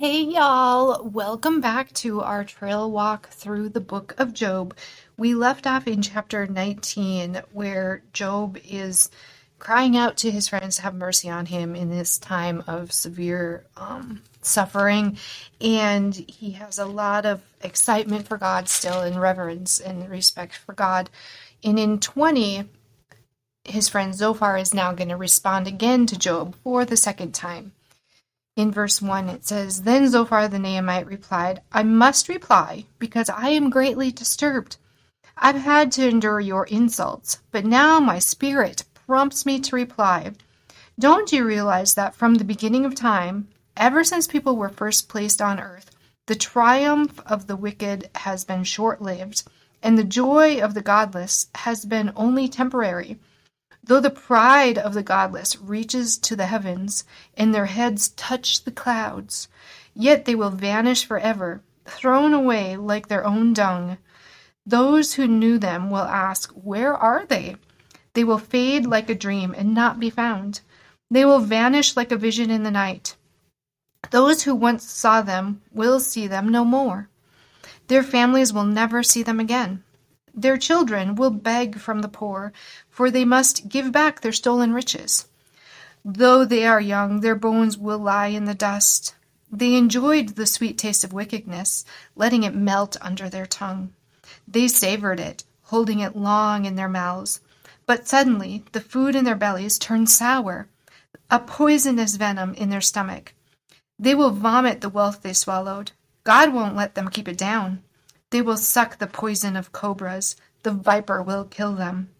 Hey y'all, welcome back to our trail walk through the book of Job. We left off in chapter 19 where Job is crying out to his friends to have mercy on him in this time of severe um, suffering. And he has a lot of excitement for God still, and reverence and respect for God. And in 20, his friend Zophar is now going to respond again to Job for the second time in verse 1 it says, Then Zophar the Naamite replied, I must reply, because I am greatly disturbed. I've had to endure your insults, but now my spirit prompts me to reply. Don't you realize that from the beginning of time, ever since people were first placed on earth, the triumph of the wicked has been short lived, and the joy of the godless has been only temporary? Though the pride of the godless reaches to the heavens, and their heads touch the clouds, yet they will vanish forever, thrown away like their own dung. Those who knew them will ask, Where are they? They will fade like a dream and not be found. They will vanish like a vision in the night. Those who once saw them will see them no more. Their families will never see them again. Their children will beg from the poor, for they must give back their stolen riches. Though they are young, their bones will lie in the dust. They enjoyed the sweet taste of wickedness, letting it melt under their tongue. They savored it, holding it long in their mouths. But suddenly the food in their bellies turned sour, a poisonous venom in their stomach. They will vomit the wealth they swallowed. God won't let them keep it down. They will suck the poison of cobras. The viper will kill them.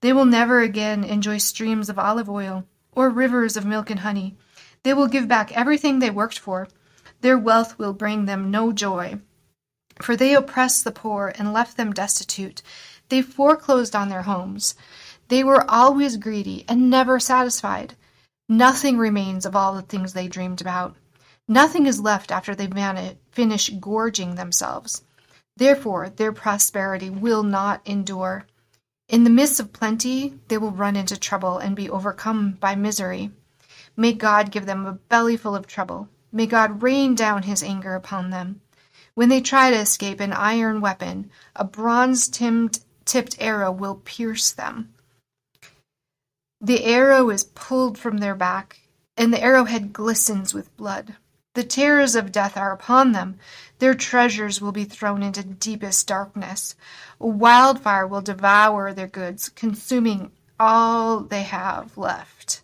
They will never again enjoy streams of olive oil or rivers of milk and honey. They will give back everything they worked for. Their wealth will bring them no joy. For they oppressed the poor and left them destitute. They foreclosed on their homes. They were always greedy and never satisfied. Nothing remains of all the things they dreamed about. Nothing is left after they finish gorging themselves. Therefore, their prosperity will not endure. In the midst of plenty, they will run into trouble and be overcome by misery. May God give them a bellyful of trouble. May God rain down his anger upon them. When they try to escape an iron weapon, a bronze tipped arrow will pierce them. The arrow is pulled from their back, and the arrowhead glistens with blood. The terrors of death are upon them. Their treasures will be thrown into deepest darkness. A wildfire will devour their goods, consuming all they have left.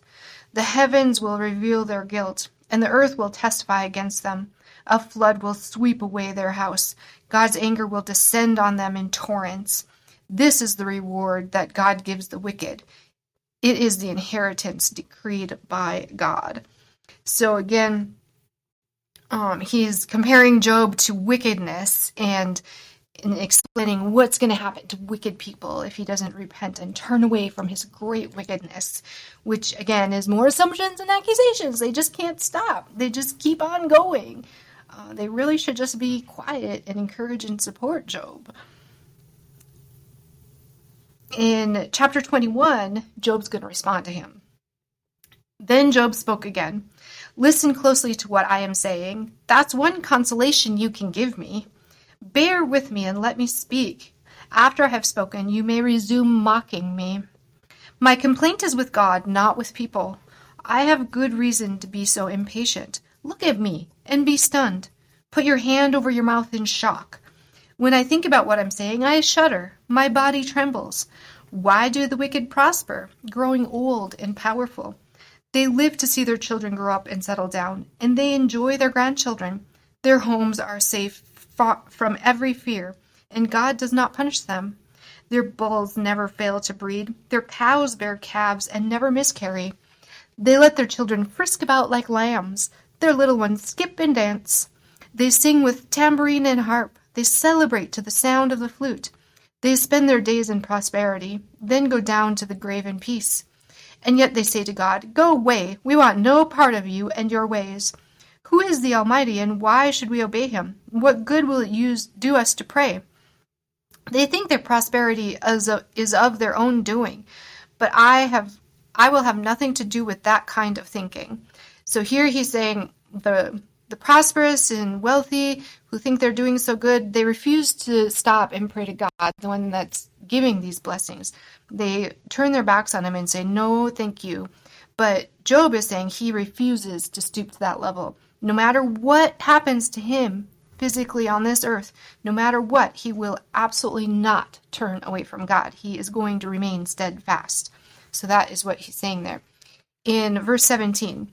The heavens will reveal their guilt, and the earth will testify against them. A flood will sweep away their house. God's anger will descend on them in torrents. This is the reward that God gives the wicked. It is the inheritance decreed by God. So again, um, he's comparing Job to wickedness and, and explaining what's going to happen to wicked people if he doesn't repent and turn away from his great wickedness, which again is more assumptions and accusations. They just can't stop, they just keep on going. Uh, they really should just be quiet and encourage and support Job. In chapter 21, Job's going to respond to him. Then Job spoke again. Listen closely to what I am saying. That's one consolation you can give me. Bear with me and let me speak. After I have spoken, you may resume mocking me. My complaint is with God, not with people. I have good reason to be so impatient. Look at me and be stunned. Put your hand over your mouth in shock. When I think about what I'm saying, I shudder. My body trembles. Why do the wicked prosper, growing old and powerful? They live to see their children grow up and settle down, and they enjoy their grandchildren. Their homes are safe from every fear, and God does not punish them. Their bulls never fail to breed, their cows bear calves and never miscarry. They let their children frisk about like lambs, their little ones skip and dance. They sing with tambourine and harp, they celebrate to the sound of the flute. They spend their days in prosperity, then go down to the grave in peace. And yet they say to God, Go away, we want no part of you and your ways. Who is the Almighty, and why should we obey him? What good will it use, do us to pray? They think their prosperity is, a, is of their own doing, but I have I will have nothing to do with that kind of thinking. So here he's saying the the prosperous and wealthy who think they're doing so good, they refuse to stop and pray to God, the one that's giving these blessings. They turn their backs on him and say, No, thank you. But Job is saying he refuses to stoop to that level. No matter what happens to him physically on this earth, no matter what, he will absolutely not turn away from God. He is going to remain steadfast. So that is what he's saying there. In verse 17,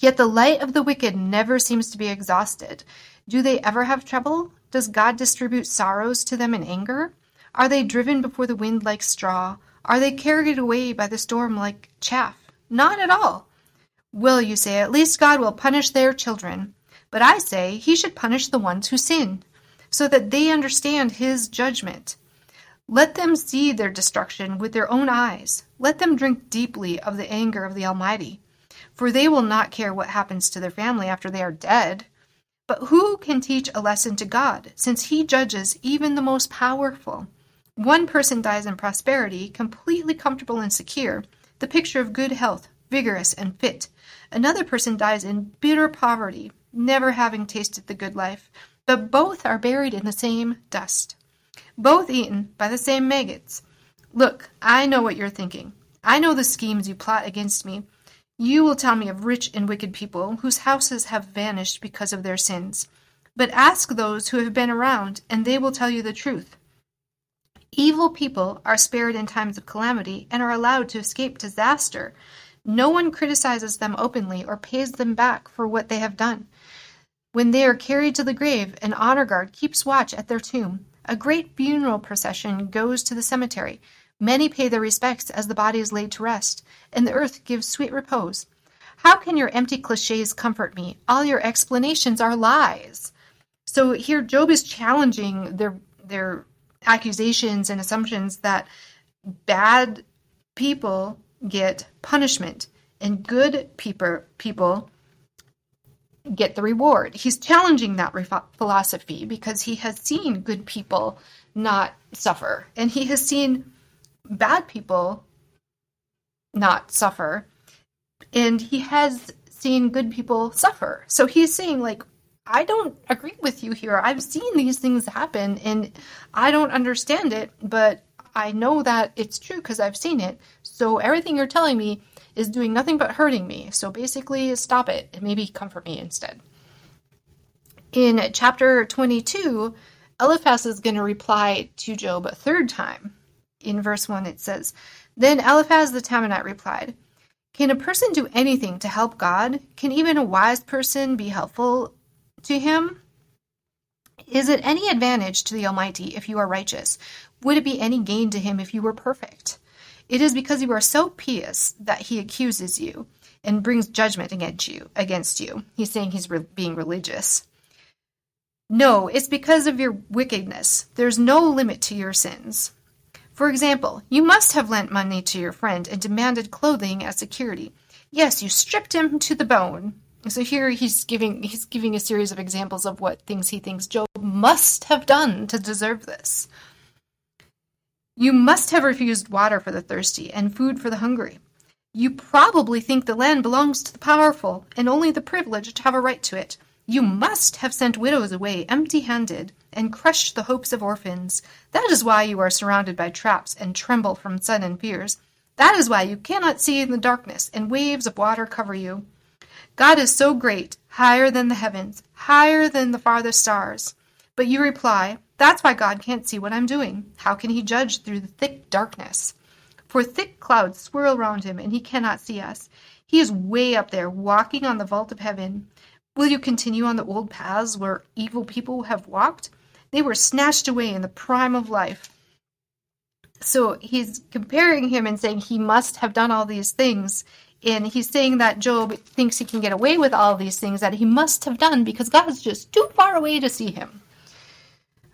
Yet the light of the wicked never seems to be exhausted. Do they ever have trouble? Does God distribute sorrows to them in anger? Are they driven before the wind like straw? Are they carried away by the storm like chaff? Not at all. Will you say, at least God will punish their children? But I say, he should punish the ones who sin, so that they understand his judgment. Let them see their destruction with their own eyes. Let them drink deeply of the anger of the Almighty for they will not care what happens to their family after they are dead. But who can teach a lesson to God, since he judges even the most powerful? One person dies in prosperity, completely comfortable and secure, the picture of good health, vigorous and fit. Another person dies in bitter poverty, never having tasted the good life, but both are buried in the same dust, both eaten by the same maggots. Look, I know what you're thinking. I know the schemes you plot against me. You will tell me of rich and wicked people whose houses have vanished because of their sins. But ask those who have been around, and they will tell you the truth. Evil people are spared in times of calamity and are allowed to escape disaster. No one criticizes them openly or pays them back for what they have done. When they are carried to the grave, an honor guard keeps watch at their tomb. A great funeral procession goes to the cemetery. Many pay their respects as the body is laid to rest, and the earth gives sweet repose. How can your empty cliches comfort me? All your explanations are lies. So here Job is challenging their their accusations and assumptions that bad people get punishment and good people people get the reward. He's challenging that philosophy because he has seen good people not suffer and he has seen bad people not suffer. And he has seen good people suffer. So he's saying, like, I don't agree with you here. I've seen these things happen and I don't understand it, but I know that it's true because I've seen it. So everything you're telling me is doing nothing but hurting me. So basically, stop it and maybe comfort me instead. In chapter 22, Eliphaz is going to reply to Job a third time in verse 1 it says, Then Eliphaz the Temanite replied, Can a person do anything to help God? Can even a wise person be helpful to him? Is it any advantage to the Almighty if you are righteous? Would it be any gain to him if you were perfect? It is because you are so pious that he accuses you and brings judgment against you. Against you, he's saying he's re- being religious. No, it's because of your wickedness. There's no limit to your sins. For example, you must have lent money to your friend and demanded clothing as security. Yes, you stripped him to the bone. So here he's giving he's giving a series of examples of what things he thinks Job must have done to deserve this. You must have refused water for the thirsty and food for the hungry. You probably think the land belongs to the powerful and only the privileged have a right to it. You must have sent widows away empty handed and crushed the hopes of orphans. That is why you are surrounded by traps and tremble from sudden fears. That is why you cannot see in the darkness, and waves of water cover you. God is so great, higher than the heavens, higher than the farthest stars. But you reply, That's why God can't see what I'm doing. How can he judge through the thick darkness? For thick clouds swirl round him, and he cannot see us. He is way up there, walking on the vault of heaven. Will you continue on the old paths where evil people have walked? They were snatched away in the prime of life. So he's comparing him and saying he must have done all these things. And he's saying that Job thinks he can get away with all these things that he must have done because God is just too far away to see him.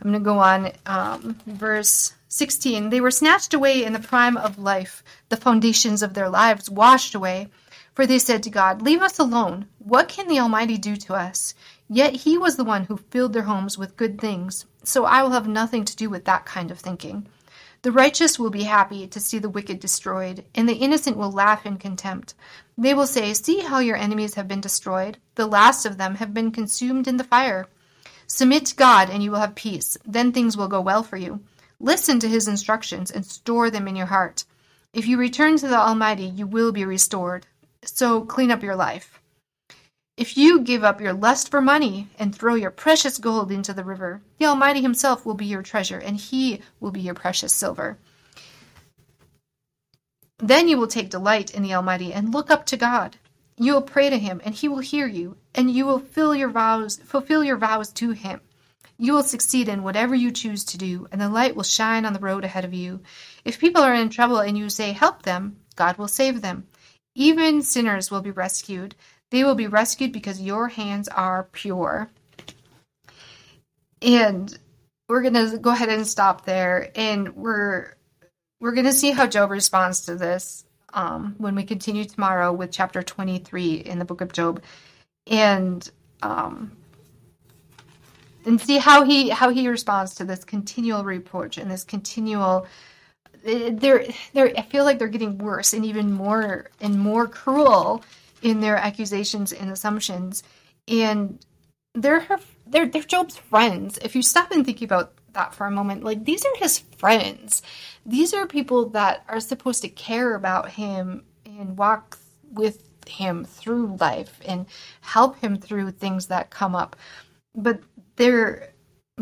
I'm going to go on. Um, verse 16 They were snatched away in the prime of life, the foundations of their lives washed away. For they said to God, Leave us alone. What can the Almighty do to us? Yet he was the one who filled their homes with good things, so I will have nothing to do with that kind of thinking. The righteous will be happy to see the wicked destroyed, and the innocent will laugh in contempt. They will say, See how your enemies have been destroyed. The last of them have been consumed in the fire. Submit to God, and you will have peace. Then things will go well for you. Listen to his instructions and store them in your heart. If you return to the Almighty, you will be restored. So clean up your life. If you give up your lust for money and throw your precious gold into the river, the Almighty Himself will be your treasure, and He will be your precious silver. Then you will take delight in the Almighty and look up to God. You will pray to Him, and He will hear you, and you will fill your vows, fulfill your vows to Him. You will succeed in whatever you choose to do, and the light will shine on the road ahead of you. If people are in trouble and you say, Help them, God will save them. Even sinners will be rescued. They will be rescued because your hands are pure. And we're going to go ahead and stop there and we're we're going to see how Job responds to this um, when we continue tomorrow with chapter 23 in the book of Job and um, and see how he how he responds to this continual reproach and this continual they're they're I feel like they're getting worse and even more and more cruel in their accusations and assumptions and they're her they're they're Job's friends. If you stop and think about that for a moment, like these are his friends. These are people that are supposed to care about him and walk with him through life and help him through things that come up. But they're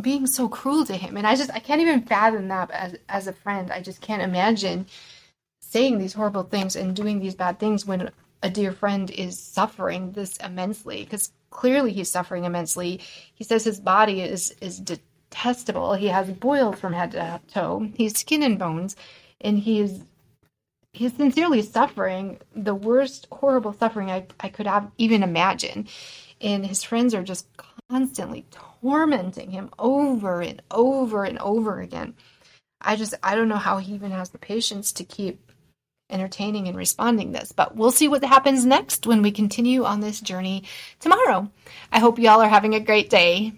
being so cruel to him. And i just i can't even fathom that as as a friend. I just can't imagine saying these horrible things and doing these bad things when a dear friend is suffering this immensely. Because clearly he's suffering immensely. He says his body is is detestable. He has boils from head to toe. He's skin and bones. And he's he's sincerely suffering the worst horrible suffering i, I could have even imagine. And his friends are just constantly tormenting him over and over and over again. I just I don't know how he even has the patience to keep entertaining and responding this, but we'll see what happens next when we continue on this journey tomorrow. I hope y'all are having a great day.